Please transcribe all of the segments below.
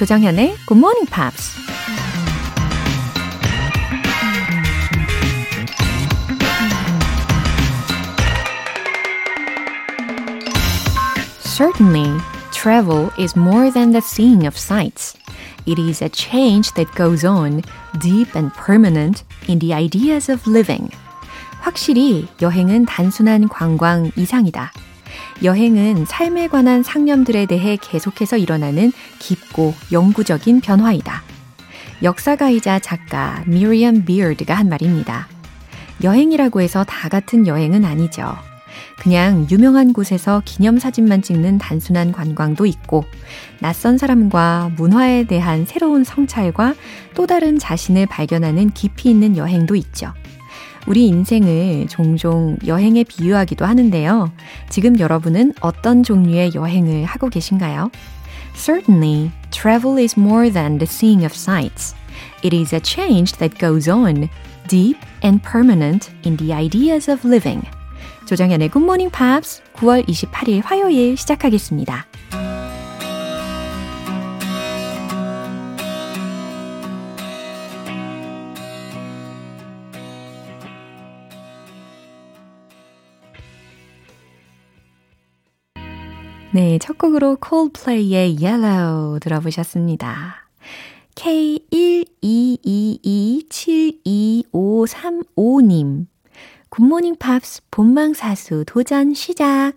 조정현의 Good Morning Pops. Certainly, travel is more than the seeing of sights. It is a change that goes on deep and permanent in the ideas of living. 확실히 여행은 단순한 관광 이상이다. 여행은 삶에 관한 상념들에 대해 계속해서 일어나는 깊고 영구적인 변화이다. 역사가이자 작가 미리엄 비어드가 한 말입니다. 여행이라고 해서 다 같은 여행은 아니죠. 그냥 유명한 곳에서 기념사진만 찍는 단순한 관광도 있고, 낯선 사람과 문화에 대한 새로운 성찰과 또 다른 자신을 발견하는 깊이 있는 여행도 있죠. 우리 인생을 종종 여행에 비유하기도 하는데요. 지금 여러분은 어떤 종류의 여행을 하고 계신가요? Certainly, travel is more than the seeing of sights. It is a change that goes on, deep and permanent in the ideas of living. 조정현의 Good Morning Pops 9월 28일 화요일 시작하겠습니다. 네, 첫 곡으로 Coldplay의 Yellow 들어보셨습니다. K122272535님. 굿모닝 팝스 본방사수 도전 시작.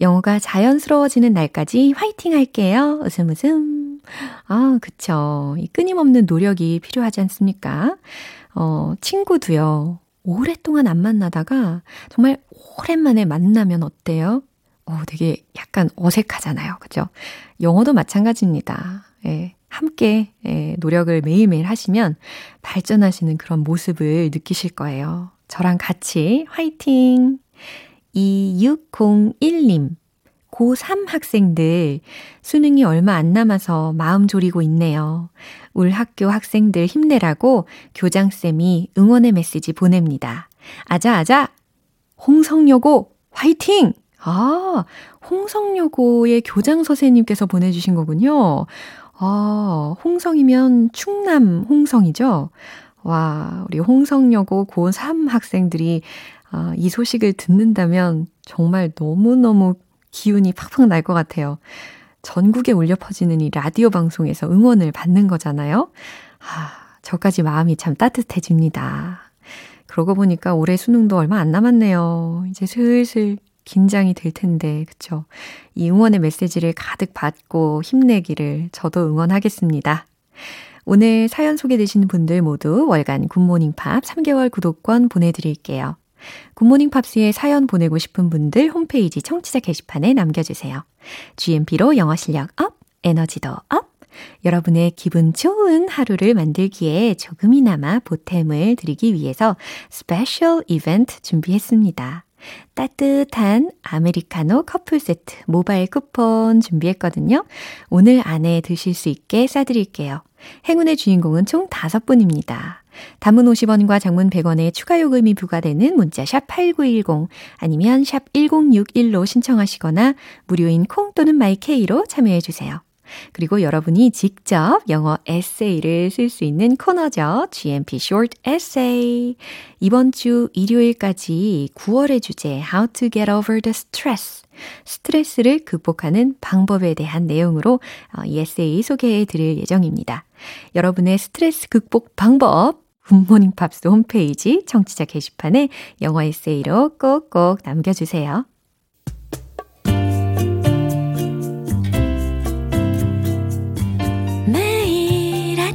영어가 자연스러워지는 날까지 화이팅 할게요. 웃음 웃음. 아, 그쵸. 이 끊임없는 노력이 필요하지 않습니까? 어, 친구도요. 오랫동안 안 만나다가 정말 오랜만에 만나면 어때요? 어, 되게 약간 어색하잖아요. 그죠? 영어도 마찬가지입니다. 예, 함께 예, 노력을 매일매일 하시면 발전하시는 그런 모습을 느끼실 거예요. 저랑 같이 화이팅! 2601님. 고3 학생들 수능이 얼마 안 남아서 마음 졸이고 있네요. 울 학교 학생들 힘내라고 교장쌤이 응원의 메시지 보냅니다. 아자아자! 홍성여고 화이팅! 아, 홍성여고의 교장 선생님께서 보내주신 거군요. 아, 홍성이면 충남 홍성이죠? 와, 우리 홍성여고 고3 학생들이 아, 이 소식을 듣는다면 정말 너무너무 기운이 팍팍 날 것 같아요. 전국에 울려 퍼지는 이 라디오 방송에서 응원을 받는 거잖아요. 아, 저까지 마음이 참 따뜻해집니다. 그러고 보니까 올해 수능도 얼마 안 남았네요. 이제 슬슬 긴장이 될 텐데, 그쵸? 이 응원의 메시지를 가득 받고 힘내기를 저도 응원하겠습니다. 오늘 사연 소개되신 분들 모두 월간 굿모닝 팝스 3개월 구독권 보내드릴게요. 굿모닝 팝스에 사연 보내고 싶은 분들 홈페이지 청취자 게시판에 남겨주세요. GMP로 영어 실력 up, 에너지도 up! 여러분의 기분 좋은 하루를 만들기에 조금이나마 보탬을 드리기 위해서 special 이벤트 준비했습니다. 따뜻한 아메리카노 커플 세트 모바일 쿠폰 준비했거든요. 오늘 안에 드실 수 있게 쏴드릴게요. 행운의 주인공은 총 5분입니다. 단문 50원과 장문 100원의 추가 요금이 부과되는 문자 샵 8910 아니면 샵 1061로 신청하시거나 무료인 콩 또는 마이케이로 참여해 주세요. 그리고 여러분이 직접 영어 에세이를 쓸 수 있는 코너죠. GMP Short Essay. 이번 주 일요일까지 9월의 주제 How to get over the stress. 스트레스를 극복하는 방법에 대한 내용으로 이 에세이 소개해 드릴 예정입니다. 여러분의 스트레스 극복 방법 굿모닝 팝스 홈페이지 청취자 게시판에 영어 에세이로 꼭꼭 남겨주세요.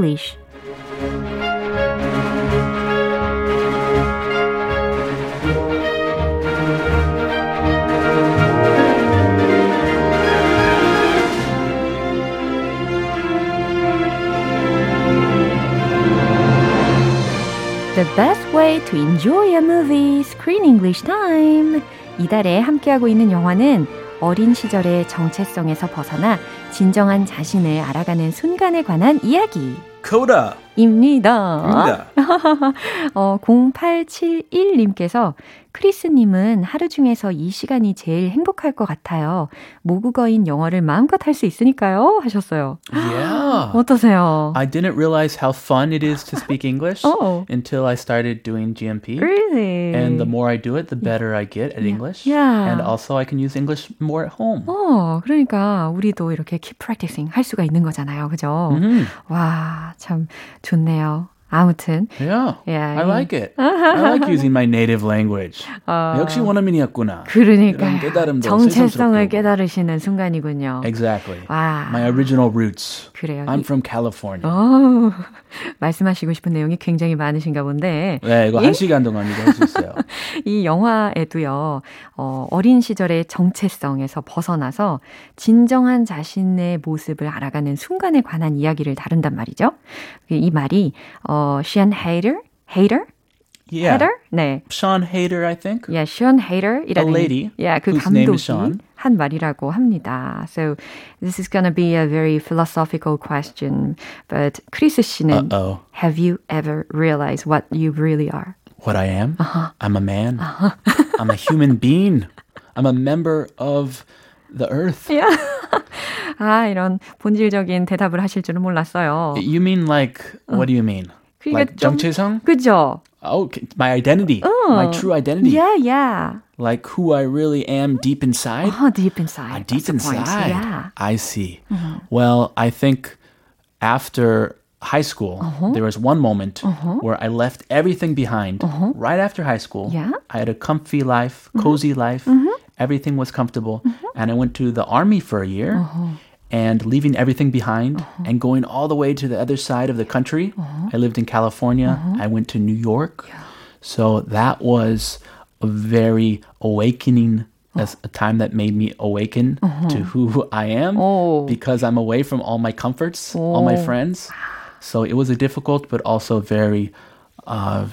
English. The best way to enjoy a movie screen English time. 이달에 함께하고 있는 영화는 어린 시절의 정체성에서 벗어나 진정한 자신을 알아가는 순간에 관한 이야기. Coda. 입니다. 어, 0871님께서 크리스님은 하루 중에서 이 시간이 제일 행복할 것 같아요. 모국어인 영어를 마음껏 할 수 있으니까요. 하셨어요. Yeah. 어떠세요? I didn't realize how fun it is to speak English Oh. until I started doing GMP. Really? And the more I do it, the better I get at English. Yeah. And also I can use English more at home. 어, 그러니까 우리도 이렇게 keep practicing 할 수가 있는 거잖아요. 그죠? Mhm. 와, 참 좋네요. 아무튼 Yeah. Yeah, I 이- like it. I like using my native language. 역시 원어민이었구나. 그러니까 정체성을. 깨달으시는 순간이군요. Exactly. 와, My original roots. 그래요. I'm 이- from California. 어, 말씀하시고 싶은 내용이 굉장히 많으신가 본데 네, 이거 한 시간 동안 이거 할 수 있어요. 이 영화에도요, 어, 어린 시절의 정체성에서 벗어나서 진정한 자신의 모습을 알아가는 순간에 관한 이야기를 다룬단 말이죠. 이 말이, 어, Sean Hader? Hader? Yeah. Hader? 네. Sean Hader, I think. Yeah, Sean Hader이라는 A lady yeah, 그 감독이. 한 말이라고 합니다. So this is gonna be a very philosophical question, but 크리스 씨는 Uh-oh. Have you ever realized what you really are? What I am? Uh-huh. I'm a man. I'm a human being. I'm a member of the earth. 아, 이런 본질적인 대답을 하실 줄은 몰랐어요. You mean like, what do you mean? 그러니까 Like 좀- 정체성? 그죠? Oh, okay. my identity. My true identity. Yeah, yeah. Like who I really am deep inside. Oh, deep inside. Uh, That's deep point. inside. Yeah. I see. Mm-hmm. Well, I think after high school, Uh-huh. there was one moment uh-huh. where I left everything behind. Uh-huh. Right after high school, Yeah. Mm-hmm. I had a comfy life, mm-hmm. cozy life. Mm-hmm. Everything was comfortable. And I went to the army for a year. Uh-huh. And leaving everything behind and going all the way to the other side of the country. Uh-huh. I lived in California. I went to New York. So that was very awakening as a time that made me awaken to who I am Oh. because I'm away from all my comforts, all my friends. So it was a difficult but also very uh,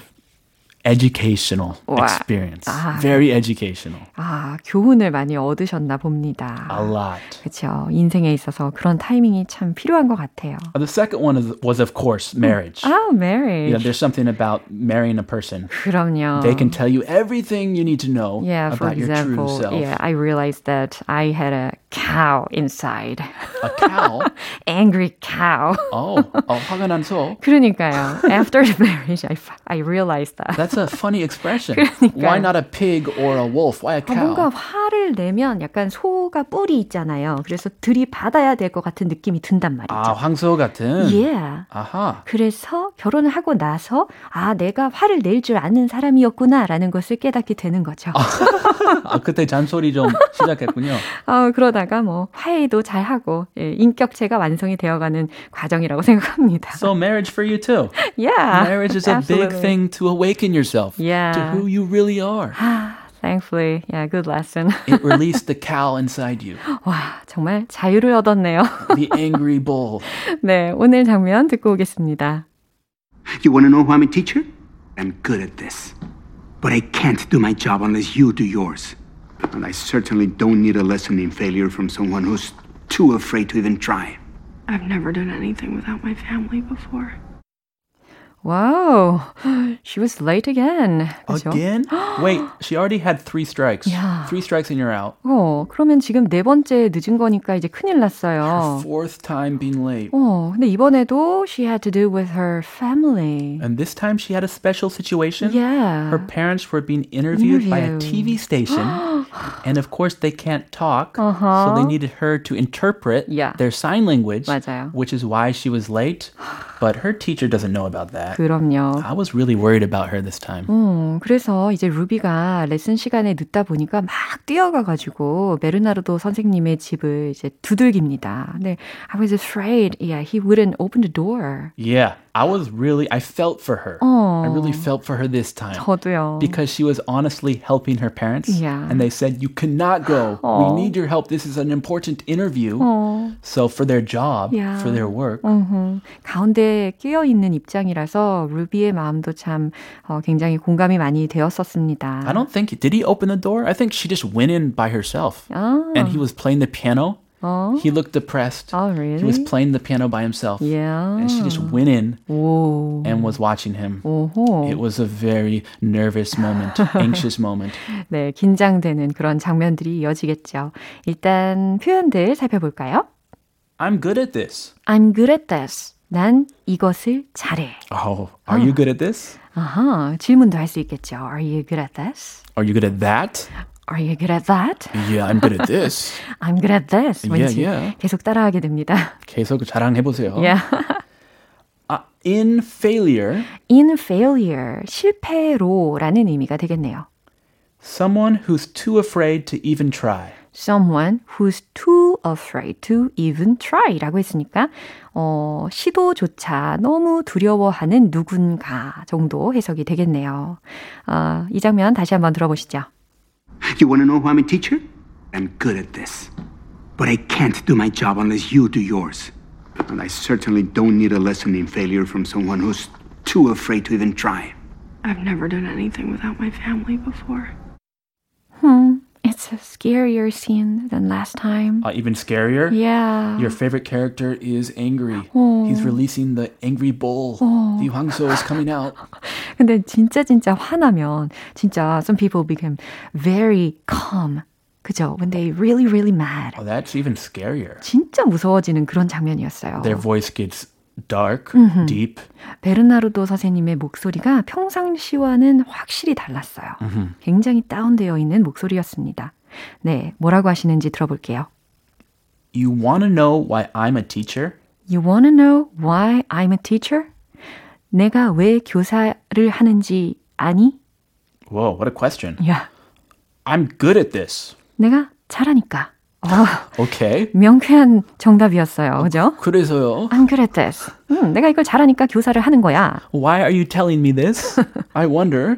educational Wow. experience. Very educational. 아, 교훈을 많이 얻으셨나 봅니다. A lot. 그렇죠. 인생에 있어서 그런 타이밍이 참 필요한 것 같아요. Uh, The second one is, was, of course, marriage. 아, You know, marriage. there's something about marrying a person. 그럼요. They can tell you everything you need to know Yeah, for about your true example, self. yeah, I realized that I had a cow inside. A cow. Angry cow. oh, oh, 화가 난 소. 그러니까요. After the marriage, I, I realized that. That's a funny expression. Why not a pig or a wolf? Why a 아, cow? 뭔가 화를 내면 약간 소가 뿔이 있잖아요. 그래서 들이받아야 될 것 같은 느낌이 든단 말이죠. 아, 황소 같은. Yeah. 아하. 그래서 결혼을 하고 나서 아 내가 화를 낼 줄 아는 사람이었구나라는 것을 깨닫게 되는 거죠. 아, 그때 잔소리 좀 시작했군요. 아, 그러다가 뭐 화해도 잘 하고 예, 인격체가 완성이 되어가는 과정이라고 생각합니다. So marriage for you too. yeah, Marriage is a big absolutely. thing to awaken yourself Yeah. to who you really are. Thankfully, yeah, good lesson. It released the cow inside you, 와, 정말 자유를 얻었네요. the angry bull. 네, 오늘 장면 듣고 오겠습니다. You want to know why I'm a teacher? I'm good at this. But I can't do my job unless you do yours. And I certainly don't need a lesson in failure from someone who's too afraid to even try. I've never done anything without my family before. Wow, she was late again. 그죠? Again? Wait, she already had three strikes. Yeah. Three strikes and you're out. 어, 그러면 지금 네 번째 늦은 거니까 이제 큰일 났어요. Fourth time being late. 어, 근데 이번에도 she had to do with her family. And this time she had a special situation. Yeah. Her parents were being interviewed by a Interview. TV station. and of course, they can't talk. Uh-huh. So they needed her to interpret Yeah. their sign language, 맞아요. which is why she was late. But her teacher doesn't know about that. 그럼요. I was really worried about her this time. 어, 그래서 이제 루비가 레슨 시간에 늦다 보니까 막 뛰어가가지고 베르나르도 선생님의 집을 이제 두들깁니다. 근데 I was afraid, yeah, he wouldn't open the door. Yeah, I was really, I felt for her. I really felt for her this time. 저도요. Because she was honestly helping her parents. Yeah. And they said, You cannot go. Oh. We need your help. This is an important interview. So, for their job, Yeah. for their work. 음흠. 가운데 끼어 있는 입장이라서 루비의 마음도 참 어, 굉장히 공감이 많이 되었었습니다. I don't think, did he open the door? I think she just went in by herself. 아, And he was playing the piano. 어? He looked depressed. Oh, He was really? playing the piano by himself. Yeah. And she just went in 오. and was watching him. 오호. It was a very nervous moment, anxious moment. 네, 긴장되는 그런 장면들이 이어지겠죠. 일단 표현들 살펴볼까요? I'm good at this. I'm good at this. 난 이것을 잘해. Oh, are you good at this? 아하, 질문도 할 수 있겠죠. Are you good at this? Are you good at that? Are you good at that? Yeah, I'm good at this. I'm good at this. Yeah, 왠지 yeah. 계속 따라하게 됩니다. 계속 자랑해 보세요. Yeah. Uh, in failure, In failure, 실패로라는 의미가 되겠네요. someone who's too afraid to even try. Someone who's too afraid to even try라고 했으니까 어, 시도조차 너무 두려워하는 누군가 정도 해석이 되겠네요. 어, 이 장면 다시 한번 들어보시죠. You want to know why I'm a teacher? I'm good at this. But I can't do my job unless you do yours. And I certainly don't need a lesson in failure from someone who's too afraid to even try. I've never done anything without my family before. Hmm, it's a scarier scene than last time. Uh, even scarier, Yeah. your favorite character is angry. Oh. He's releasing the angry bull. The Huangso is coming out. 근데 진짜 진짜 화나면 진짜 some people become very calm. 그죠? When they really really mad. Oh, that's even scarier. 진짜 무서워지는 그런 장면이었어요. Their voice gets dark, deep. 베르나르도 선생님의 목소리가 평상시와는 확실히 달랐어요. 굉장히 다운되어 있는 목소리였습니다. 네, 뭐라고 하시는지 들어볼게요. You want to know why I'm a teacher? You wanna know why I'm a teacher? 내가 왜 교사를 하는지 아니? Whoa, what a question. 야, I'm good at this. 내가 잘하니까. 어, Okay. 명쾌한 정답이었어요. 그죠? 그래서요. I'm good at this. 음, 내가 이걸 잘하니까 교사를 하는 거야. Why are you telling me this? I wonder.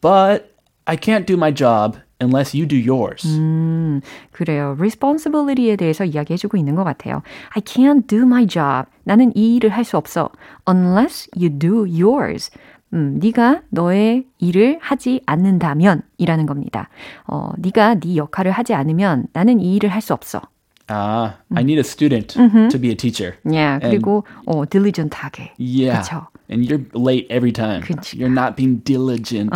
But I can't do my job unless you do yours. 음, 그래요. responsibility에 대해서 이야기해 주고 있는 것 같아요. I can't do my job. 나는 이 일을 할 수 없어. unless you do yours. 음, 네가 너의 일을 하지 않는다면 이라는 겁니다. 어, 네가 네 역할을 하지 않으면 나는 이 일을 할 수 없어. Ah, I need a student to be a teacher. 예, 그리고 어, diligent하게. Yeah. 그쵸? And you're late every time. 그치. You're not being diligent.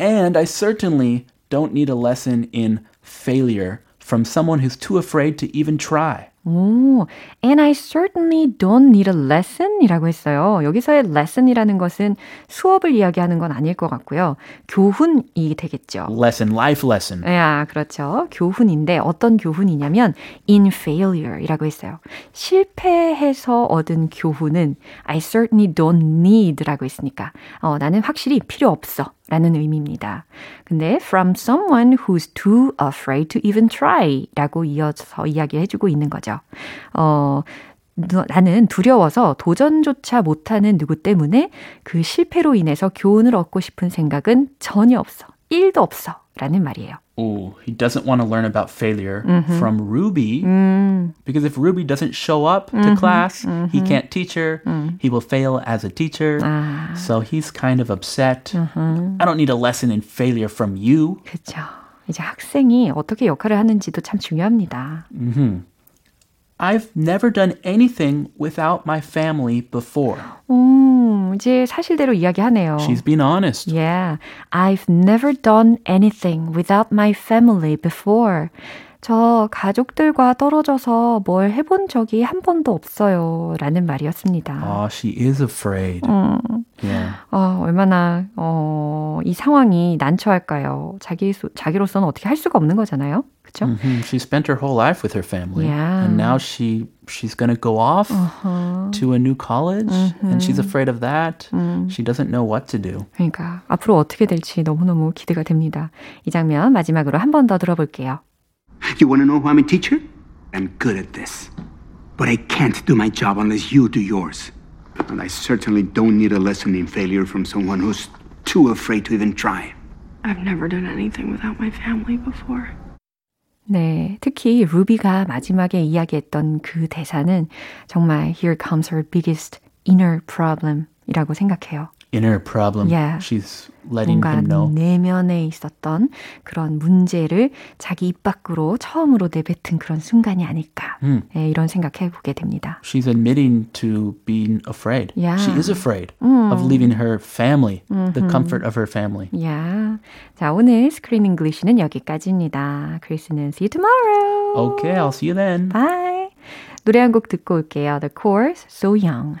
And I certainly don't need a lesson in failure from someone who's too afraid to even try. 오, and I certainly don't need a lesson 이라고 했어요. 여기서의 lesson이라는 것은 수업을 이야기하는 건 아닐 것 같고요. 교훈이 되겠죠. Lesson, life lesson. 야, 그렇죠. 교훈인데 어떤 교훈이냐면 in failure이라고 했어요. 실패해서 얻은 교훈은 I certainly don't need라고 했으니까 어, 나는 확실히 필요 없어. 라는 의미입니다. 근데 from someone who's too afraid to even try 라고 이어서 이야기해주고 있는 거죠. 어, 너- 나는 두려워서 도전조차 못하는 누구 때문에 그 실패로 인해서 교훈을 얻고 싶은 생각은 전혀 없어. 1도 없어. 라는 말이에요. Ooh, he doesn't want to learn about failure from Ruby because if Ruby doesn't show up to class, he can't teach her. He will fail as a teacher. So he's kind of upset. I don't need a lesson in failure from you. 그렇죠. 이제 학생이 어떻게 역할을 하는지도 참 중요합니다. I've never done anything without my family before. 음, 이제 사실대로 이야기하네요. She's being honest. Yeah, I've never done anything without my family before. 저 가족들과 떨어져서 뭘 해본 적이 한 번도 없어요. 라는 말이었습니다. Oh, she is afraid. Yeah. 어, 얼마나, 어, 이 상황이 난처할까요? 자기, 자기로서는 어떻게 할 수가 없는 거잖아요. 그쵸? Mhm. She spent her whole life with her family, Yeah. and now she she's gonna go off to a new college, and she's afraid of that. She doesn't know what to do. 그러니까 앞으로 어떻게 될지 너무너무 기대가 됩니다. 이 장면 마지막으로 한 번 더 들어볼게요. You want to know why I'm a teacher? I'm good at this. But I can't do my job unless you do yours. And I certainly don't need a lesson in failure from someone who's too afraid to even try. I've never done anything without my family before. 네, 특히 루비가 마지막에 이야기했던 그 대사는 정말 Here comes her biggest inner problem 이라고 생각해요. Inner problem. Yeah. She's letting 뭔가 him know. 내면에 있었던 그런 문제를 자기 입 밖으로 처음으로 내뱉은 그런 순간이 아닐까. 음. 네, 이런 생각해 보게 됩니다. She's admitting to being afraid. Yeah. She is afraid 음. of leaving her family, the comfort of her family. 야, 자 오늘 스크린 잉글리시는 여기까지입니다. 크리스는 see you tomorrow. Okay, I'll see you then. Bye. 노래 한 곡 듣고 올게요. The Course, So Young.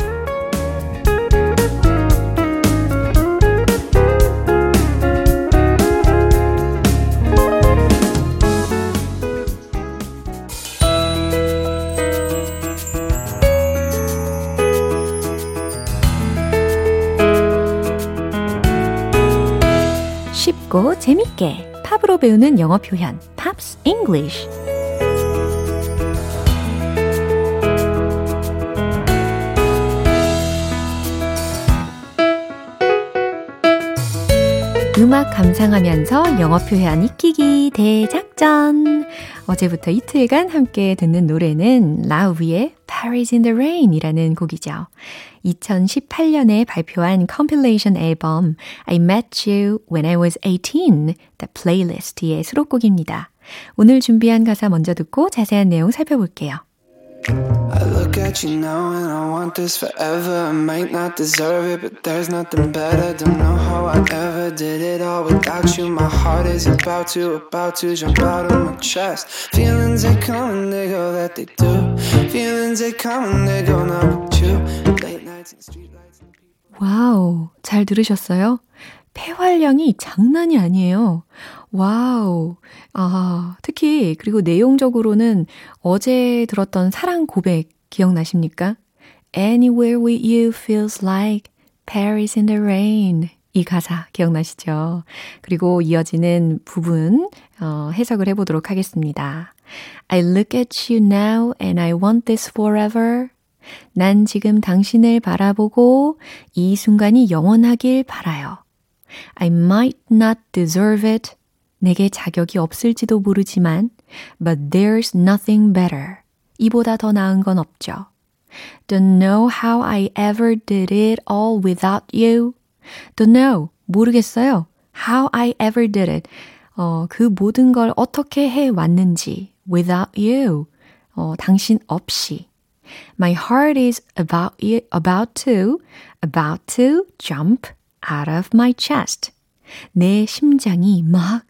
쉽고 재밌게 팝으로 배우는 영어 표현 Pops English 음악 감상하면서 영어 표현 익히기 대작전. 어제부터 이틀간 함께 듣는 노래는 라우브의 Paris in the Rain 이라는 곡이죠. 2018년에 발표한 compilation 앨범 I Met You When I Was 18, The Playlist의 수록곡입니다. 오늘 준비한 가사 먼저 듣고 자세한 내용 살펴볼게요. I look at you now and I want this forever. I might not deserve it, but there's nothing better. Don't know how I ever did it all without you. My heart is about to, about to jump out of my chest. Feelings they come and they go, that they do. Feelings they come and they go, now with you. Late nights and streetlights. wow, 잘 들으셨어요? 폐활량이 장난이 아니에요. wow. 아, 특히, 그리고 내용적으로는 어제 들었던 사랑 고백 기억나십니까? Anywhere with you feels like Paris in the rain. 이 가사 기억나시죠? 그리고 이어지는 부분, 어, 해석을 해보도록 하겠습니다. I look at you now and I want this forever. 난 지금 당신을 바라보고 이 순간이 영원하길 바라요. I might not deserve it. 내게 자격이 없을지도 모르지만, but there's nothing better. 이보다 더 나은 건 없죠. Don't know how I ever did it all without you. Don't know. 모르겠어요. How I ever did it. 어, 그 모든 걸 어떻게 해 왔는지. Without you. 어, 당신 없이. My heart is about, you, about to, about to jump out of my chest. 내 심장이 막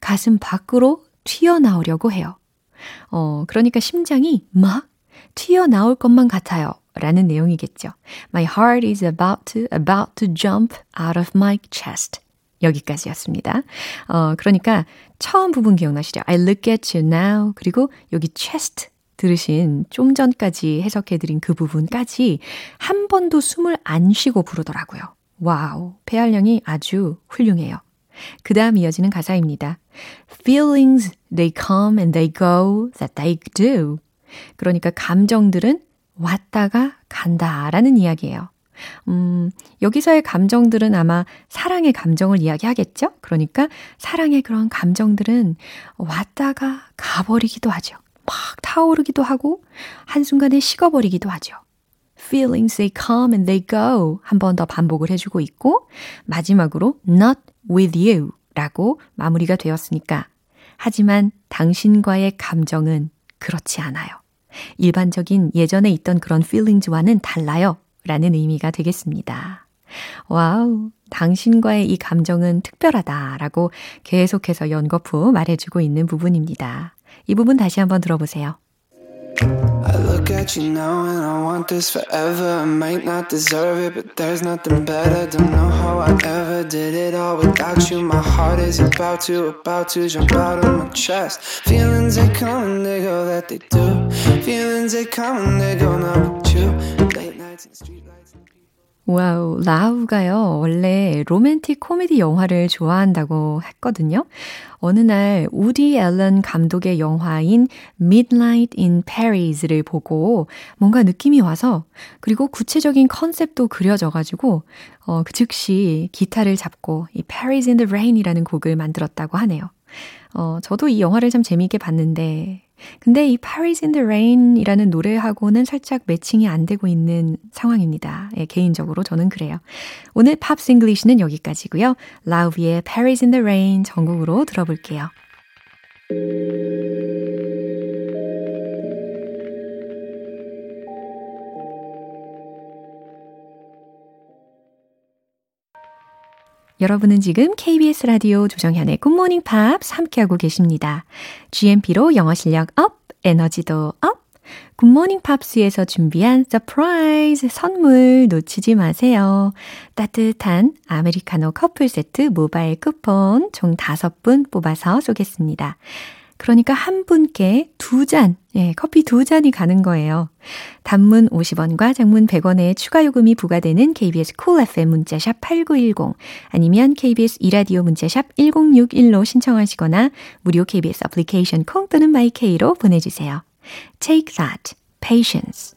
가슴 밖으로 튀어나오려고 해요. 어, 그러니까 심장이 막 튀어나올 것만 같아요. 라는 내용이겠죠. My heart is about to, about to jump out of my chest. 여기까지였습니다. 어, 그러니까 처음 부분 기억나시죠? I look at you now. 그리고 여기 chest 들으신 좀 전까지 해석해드린 그 부분까지 한 번도 숨을 안 쉬고 부르더라고요. 와우, 폐활량이 아주 훌륭해요. 그 다음 이어지는 가사입니다. Feelings, they come and they go, that they do. 그러니까 감정들은 왔다가 간다 라는 이야기예요. 음, 여기서의 감정들은 아마 사랑의 감정을 이야기하겠죠? 그러니까 사랑의 그런 감정들은 왔다가 가버리기도 하죠. 막 타오르기도 하고 한순간에 식어버리기도 하죠. Feelings they come and they go 한 번 더 반복을 해주고 있고 마지막으로 not with you 라고 마무리가 되었으니까 하지만 당신과의 감정은 그렇지 않아요. 일반적인 예전에 있던 그런 feelings와는 달라요 라는 의미가 되겠습니다. 와우, 당신과의 이 감정은 특별하다라고 계속해서 연거푸 말해주고 있는 부분입니다. 이 부분 다시 한번 들어보세요. Look at you now and I want this forever. I might not deserve it, but there's nothing better. Don't know how I ever did it all without you. My heart is about to, about to jump out of my chest. Feelings they come and they go, that they do. Feelings they come and they go, now with you. Late nights and street 와우, 라우가요, 원래 로맨틱 코미디 영화를 좋아한다고 했거든요. 어느 날 우디 앨런 감독의 영화인 Midnight in Paris를 보고 뭔가 느낌이 와서 그리고 구체적인 컨셉도 그려져가지고 어, 그 즉시 기타를 잡고 이 Paris in the Rain이라는 곡을 만들었다고 하네요. 어, 저도 이 영화를 참 재미있게 봤는데 근데 이 Paris in the Rain이라는 노래하고는 살짝 매칭이 안 되고 있는 상황입니다. 예, 개인적으로 저는 그래요. 오늘 팝스 잉글리시는 여기까지고요. 라우비의 Paris in the Rain 전곡으로 들어볼게요. 여러분은 지금 KBS 라디오 조정현의 굿모닝 팝스 함께하고 계십니다. GMP로 영어 실력 업, 에너지도 업. 굿모닝 팝스에서 준비한 서프라이즈 선물 놓치지 마세요. 따뜻한 아메리카노 커플 세트 모바일 쿠폰 총 5분 뽑아서 쏘겠습니다. 그러니까 한 분께 두 잔, 예, 커피 두 잔이 가는 거예요. 단문 50원과 장문 100원의 추가 요금이 부과되는 KBS 콜 cool FM 문자샵 8910 아니면 KBS 이라디오 문자샵 1061로 신청하시거나 무료 KBS 애플리케이션 콩 또는 마이케이로 보내주세요. Take that, patience.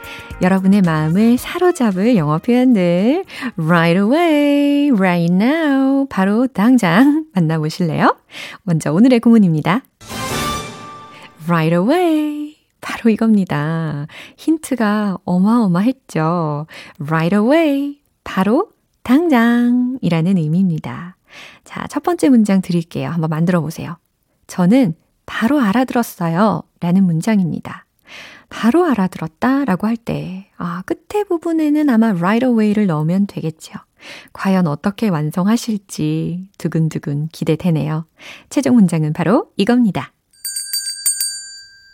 여러분의 마음을 사로잡을 영어 표현들 right away, right now 바로 당장 만나보실래요? 먼저 오늘의 구문입니다. right away 바로 이겁니다. 힌트가 어마어마했죠. right away 바로 당장이라는 의미입니다. 자, 첫 번째 문장 드릴게요. 한번 만들어 보세요. 저는 바로 알아들었어요. 라는 문장입니다. 바로 알아들었다 라고 할 때, 아, 끝에 부분에는 아마 right away를 넣으면 되겠죠. 과연 어떻게 완성하실지 두근두근 기대되네요. 최종 문장은 바로 이겁니다.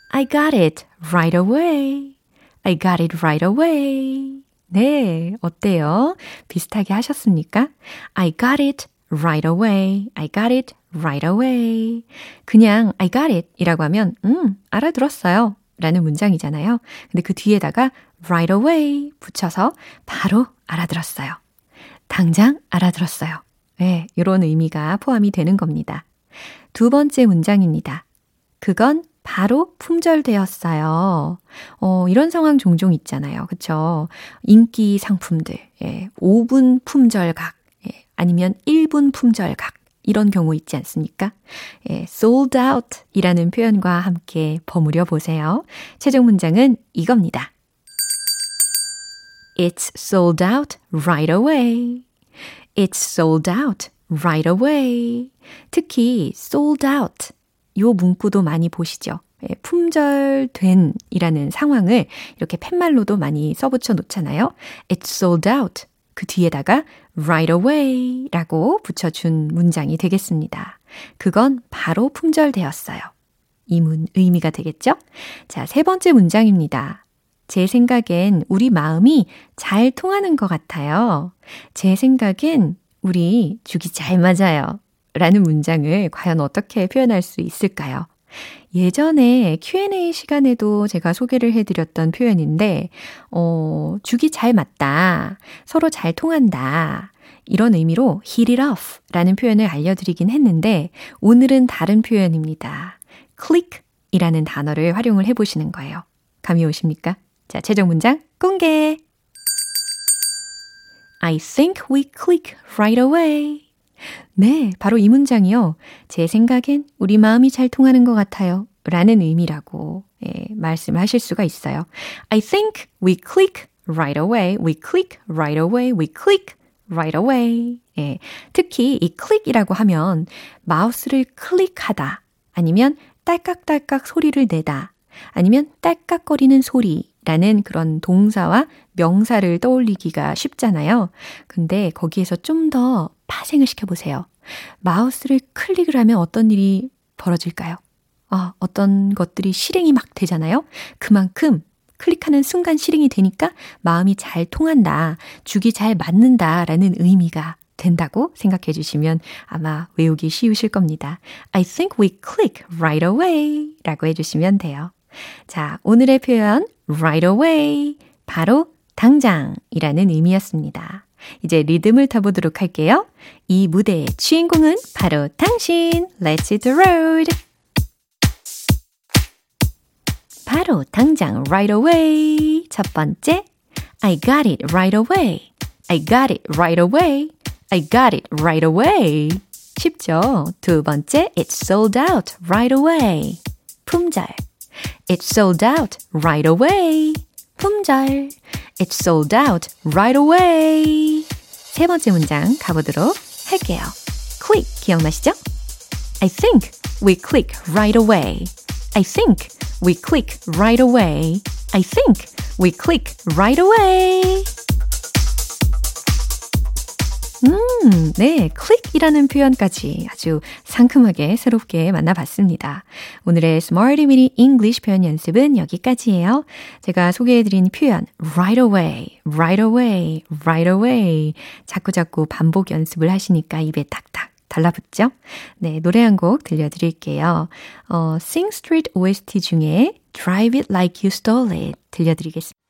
I got it right away. I got it right away. 네, 어때요? 비슷하게 하셨습니까? I got it right away. I got it right away. 그냥 I got it 이라고 하면, 음, 알아들었어요. 라는 문장이잖아요. 근데 그 뒤에다가 right away 붙여서 바로 알아들었어요. 당장 알아들었어요. 네, 이런 의미가 포함이 되는 겁니다. 두 번째 문장입니다. 그건 바로 품절되었어요. 어, 이런 상황 종종 있잖아요. 그쵸? 인기 상품들, 예, 5분 품절각, 예, 아니면 1분 품절각. 이런 경우 있지 않습니까? 예, sold out 이라는 표현과 함께 버무려 보세요. 최종 문장은 이겁니다. It's sold out right away. It's sold out right away. 특히 sold out 요 문구도 많이 보시죠. 예, 품절된 이라는 상황을 이렇게 팻말로도 많이 써붙여 놓잖아요. It's sold out. 그 뒤에다가 right away 라고 붙여준 문장이 되겠습니다. 그건 바로 품절되었어요. 이 문, 의미가 되겠죠? 자, 세 번째 문장입니다. 제 생각엔 우리 마음이 잘 통하는 것 같아요. 제 생각엔 우리 죽이 잘 맞아요. 라는 문장을 과연 어떻게 표현할 수 있을까요? 예전에 Q&A 시간에도 제가 소개를 해드렸던 표현인데, 어, 죽이 잘 맞다. 서로 잘 통한다. 이런 의미로 hit it off 라는 표현을 알려드리긴 했는데, 오늘은 다른 표현입니다. click 이라는 단어를 활용을 해보시는 거예요. 감이 오십니까? 자, 최종 문장 공개! I think we click right away. 네, 바로 이 문장이요. 제 생각엔 우리 마음이 잘 통하는 것 같아요. 라는 의미라고 예, 말씀을 하실 수가 있어요. I think we click right away. We click right away. We click right away. 예, 특히 이 click이라고 하면 마우스를 클릭하다 아니면 딸깍딸깍 소리를 내다 아니면 딸깍거리는 소리 라는 그런 동사와 명사를 떠올리기가 쉽잖아요. 근데 거기에서 좀 더 파생을 시켜보세요. 마우스를 클릭을 하면 어떤 일이 벌어질까요? 아, 어떤 것들이 실행이 막 되잖아요. 그만큼 클릭하는 순간 실행이 되니까 마음이 잘 통한다, 죽이 잘 맞는다 라는 의미가 된다고 생각해 주시면 아마 외우기 쉬우실 겁니다. I think we click right away 라고 해주시면 돼요. 자, 오늘의 표현 right away 바로 당장이라는 의미였습니다. 이제 리듬을 타보도록 할게요. 이 무대의 주인공은 바로 당신. Let's hit the road. 바로 당장 right away. 첫 번째, I got it right away. I got it right away. I got it right away. 쉽죠? 두 번째, it's sold out right away. 품절. It's sold out right away. 품절. It's sold out right away. 세 번째 문장 가보도록 할게요. click 기억나시죠? I think we click right away. I think we click right away. I think we click right away. 음, 네. click이라는 표현까지 아주 상큼하게 새롭게 만나봤습니다. 오늘의 Smarty Mini English 표현 연습은 여기까지예요. 제가 소개해드린 표현 right away, right away, right away 자꾸자꾸 반복 연습을 하시니까 입에 딱딱 달라붙죠? 네, 노래 한 곡 들려드릴게요. 어, Sing Street OST 중에 Drive It Like You Stole It 들려드리겠습니다.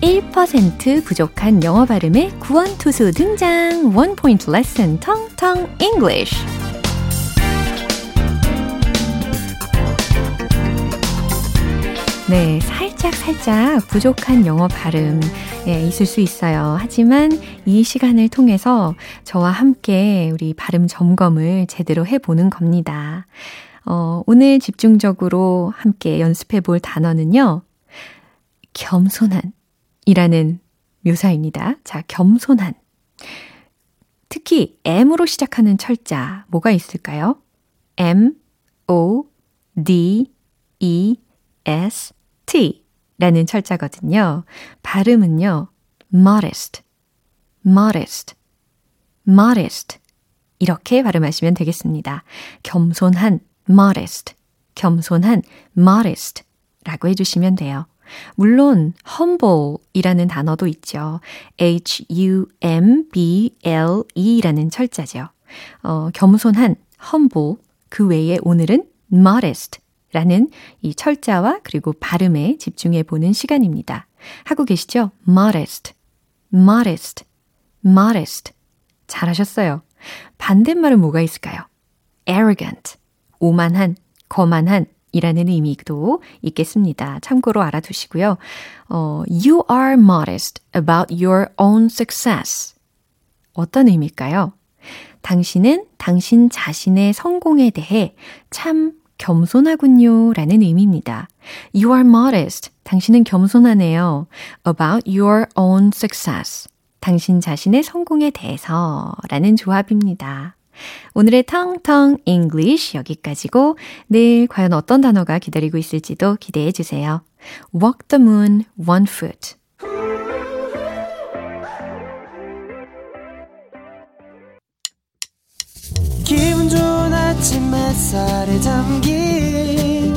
1% 부족한 영어 발음의 구원투수 등장. 원 포인트 레슨 텅텅 English. 네, 살짝 살짝 부족한 영어 발음 예, 있을 수 있어요. 하지만 이 시간을 통해서 저와 함께 우리 발음 점검을 제대로 해 보는 겁니다. 어, 오늘 집중적으로 함께 연습해 볼 단어는요. 겸손한 이라는 묘사입니다. 자, 겸손한. 특히 M으로 시작하는 철자 뭐가 있을까요? M, O, D, E, S, T 라는 철자거든요. 발음은요, modest, modest, modest 이렇게 발음하시면 되겠습니다. 겸손한 modest, 겸손한 modest 라고 해주시면 돼요. 물론 humble이라는 단어도 있죠. H-U-M-B-L-E라는 철자죠. 어, 겸손한 humble 그 외에 오늘은 modest 라는 이 철자와 그리고 발음에 집중해 보는 시간입니다. 하고 계시죠? modest, modest, modest. 잘하셨어요. 반대말은 뭐가 있을까요? arrogant, 오만한, 거만한, 이라는 의미도 있겠습니다. 참고로 알아두시고요. 어, you are modest about your own success. 어떤 의미일까요? 당신은 당신 자신의 성공에 대해 참 겸손하군요. 라는 의미입니다. You are modest. 당신은 겸손하네요. About your own success. 당신 자신의 성공에 대해서 라는 조합입니다. 오늘의 텅텅 English 여기까지고 내일 과연 어떤 단어가 기다리고 있을지도 기대해 주세요. Walk the moon one foot. 기분 좋은 아침 햇살에 담긴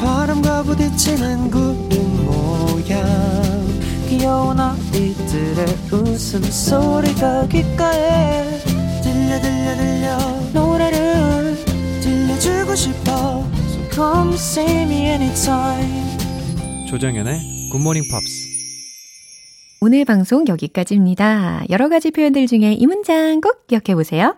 바람과 부딪히는 구름 모양 귀여운 아이들의 웃음소리가 귓가에 들려 들려 들려 노래를 들려주고 싶어 So come see me anytime 조정연의 굿모닝 팝스 오늘 방송 여기까지입니다. 여러 가지 표현들 중에 이 문장 꼭 기억해 보세요.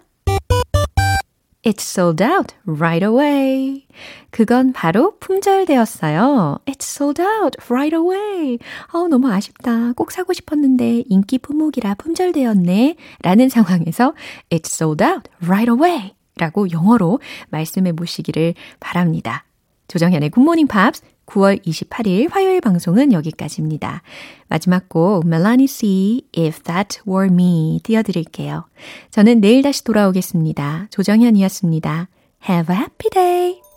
It's sold out right away. 그건 바로 품절되었어요. It's sold out right away. 어, 너무 아쉽다. 꼭 사고 싶었는데 인기 품목이라 품절되었네. 라는 상황에서 It's sold out right away. 라고 영어로 말씀해 보시기를 바랍니다. 조정현의 굿모닝 팝스 9월 28일 화요일 방송은 여기까지입니다. 마지막 곡 멜라니 C If That Were Me 띄워드릴게요. 저는 내일 다시 돌아오겠습니다. 조정현이었습니다. Have a happy day!